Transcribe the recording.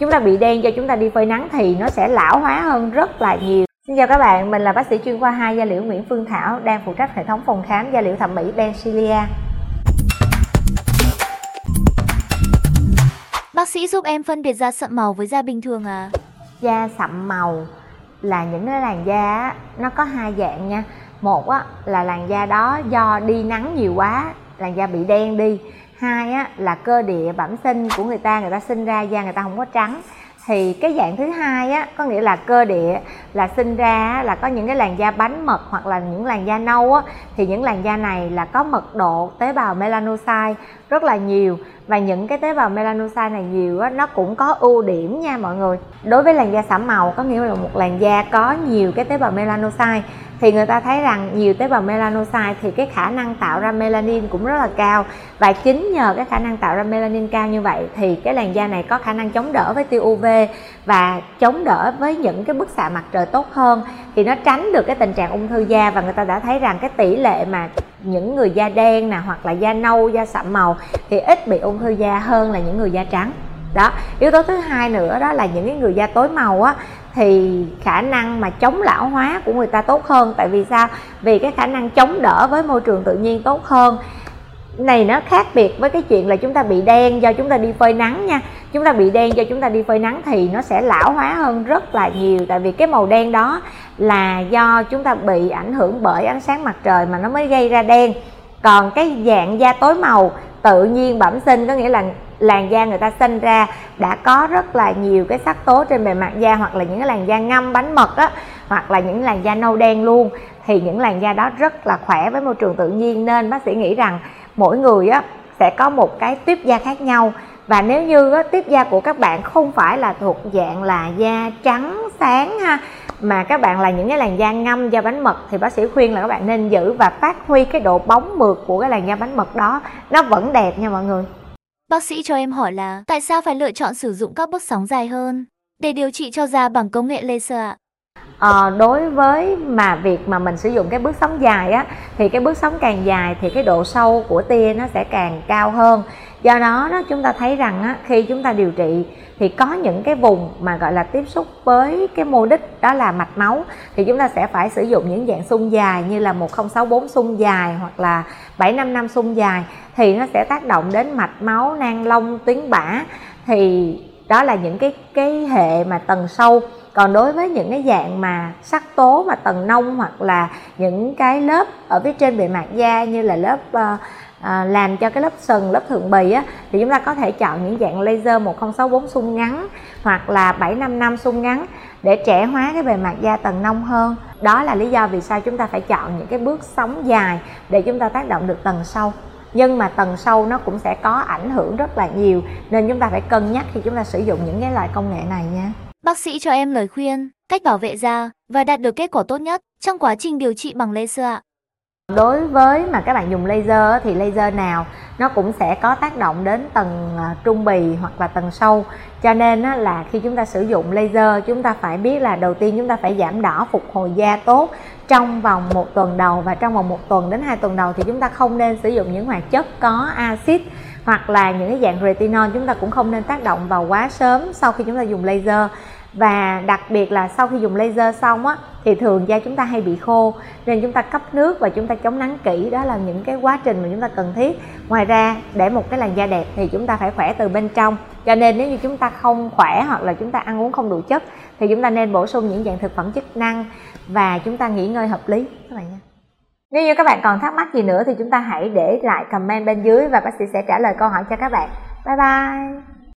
chúng ta bị đen do chúng ta đi phơi nắng thì nó sẽ lão hóa hơn rất là nhiều Xin chào các bạn, mình là bác sĩ chuyên khoa 2 da liễu Nguyễn Phương Thảo đang phụ trách hệ thống phòng khám da liễu thẩm mỹ Bensilia. Bác sĩ giúp em phân biệt da sậm màu với da bình thường à? Da sậm màu là những cái làn da nó có hai dạng nha. Một á, là làn da đó do đi nắng nhiều quá, làn da bị đen đi. Hai á, là cơ địa bẩm sinh của người ta, người ta sinh ra da người ta không có trắng. Thì cái dạng thứ hai á có nghĩa là cơ địa là sinh ra là có những cái làn da bánh mật hoặc là những làn da nâu á thì những làn da này là có mật độ tế bào melanocyte rất là nhiều. Và những cái tế bào melanocyte này nhiều á nó cũng có ưu điểm nha mọi người. Đối với làn da sẫm màu có nghĩa là một làn da có nhiều cái tế bào melanocyte thì người ta thấy rằng nhiều tế bào melanocyte thì cái khả năng tạo ra melanin cũng rất là cao. Và chính nhờ cái khả năng tạo ra melanin cao như vậy thì cái làn da này có khả năng chống đỡ với tia UV và chống đỡ với những cái bức xạ mặt trời tốt hơn. Thì nó tránh được cái tình trạng ung thư da và người ta đã thấy rằng cái tỷ lệ mà những người da đen nè hoặc là da nâu, da sậm màu thì ít bị ung thư da hơn là những người da trắng. Đó, yếu tố thứ hai nữa đó là những cái người da tối màu á thì khả năng mà chống lão hóa của người ta tốt hơn. Tại vì sao? Vì cái khả năng chống đỡ với môi trường tự nhiên tốt hơn. Này, nó khác biệt với cái chuyện là chúng ta bị đen do chúng ta đi phơi nắng nha. Chúng ta bị đen do chúng ta đi phơi nắng thì nó sẽ lão hóa hơn rất là nhiều. Tại vì cái màu đen đó là do chúng ta bị ảnh hưởng bởi ánh sáng mặt trời mà nó mới gây ra đen. Còn cái dạng da tối màu tự nhiên bẩm sinh có nghĩa là làn da người ta sinh ra đã có rất là nhiều cái sắc tố trên bề mặt da hoặc là những cái làn da ngâm bánh mật á hoặc là những làn da nâu đen luôn. Thì những làn da đó rất là khỏe với môi trường tự nhiên nên bác sĩ nghĩ rằng mỗi người á sẽ có một cái tuyếp da khác nhau. Và nếu như á, tiếp da của các bạn không phải là thuộc dạng là da trắng sáng ha mà các bạn là những cái làn da ngâm da bánh mật thì bác sĩ khuyên là các bạn nên giữ và phát huy cái độ bóng mượt của cái làn da bánh mật đó. Nó vẫn đẹp nha mọi người. Bác sĩ cho em hỏi là tại sao phải lựa chọn sử dụng các bước sóng dài hơn để điều trị cho da bằng công nghệ laser ạ? À, đối với mà việc mà mình sử dụng cái bước sóng dài á thì cái bước sóng càng dài thì cái độ sâu của tia nó sẽ càng cao hơn. Do đó đó chúng ta thấy rằng á, khi chúng ta điều trị thì có những cái vùng mà gọi là tiếp xúc với cái mô đích đó là mạch máu thì chúng ta sẽ phải sử dụng những dạng xung dài như là 1064 xung dài hoặc là 755 xung dài thì nó sẽ tác động đến mạch máu nang lông tuyến bã thì đó là những cái cái hệ mà tầng sâu. Còn đối với những cái dạng mà sắc tố mà tầng nông hoặc là những cái lớp ở phía trên bề mặt da như là lớp uh, à, làm cho cái lớp sừng lớp thượng bì á thì chúng ta có thể chọn những dạng laser 1064 xung ngắn hoặc là 755 xung ngắn để trẻ hóa cái bề mặt da tầng nông hơn. Đó là lý do vì sao chúng ta phải chọn những cái bước sóng dài để chúng ta tác động được tầng sâu nhưng mà tầng sâu nó cũng sẽ có ảnh hưởng rất là nhiều nên chúng ta phải cân nhắc khi chúng ta sử dụng những cái loại công nghệ này nha Bác sĩ cho em lời khuyên, cách bảo vệ da và đạt được kết quả tốt nhất trong quá trình điều trị bằng laser ạ. Đối với mà các bạn dùng laser thì laser nào nó cũng sẽ có tác động đến tầng à, trung bì hoặc là tầng sâu. Cho nên là khi chúng ta sử dụng laser, chúng ta phải biết là đầu tiên chúng ta phải giảm đỏ phục hồi da tốt trong vòng một tuần đầu. Và trong vòng một tuần đến hai tuần đầu thì chúng ta không nên sử dụng những hoạt chất có axit hoặc là những cái dạng retinol. Chúng ta cũng không nên tác động vào quá sớm sau khi chúng ta dùng laser và đặc biệt là sau khi dùng laser xong á thì thường da chúng ta hay bị khô nên chúng ta cấp nước và chúng ta chống nắng kỹ đó là những cái quá trình mà chúng ta cần thiết ngoài ra để một cái làn da đẹp thì chúng ta phải khỏe từ bên trong cho nên nếu như chúng ta không khỏe hoặc là chúng ta ăn uống không đủ chất thì chúng ta nên bổ sung những dạng thực phẩm chức năng và chúng ta nghỉ ngơi hợp lý các bạn nha nếu như các bạn còn thắc mắc gì nữa thì chúng ta hãy để lại comment bên dưới và bác sĩ sẽ trả lời câu hỏi cho các bạn bye bye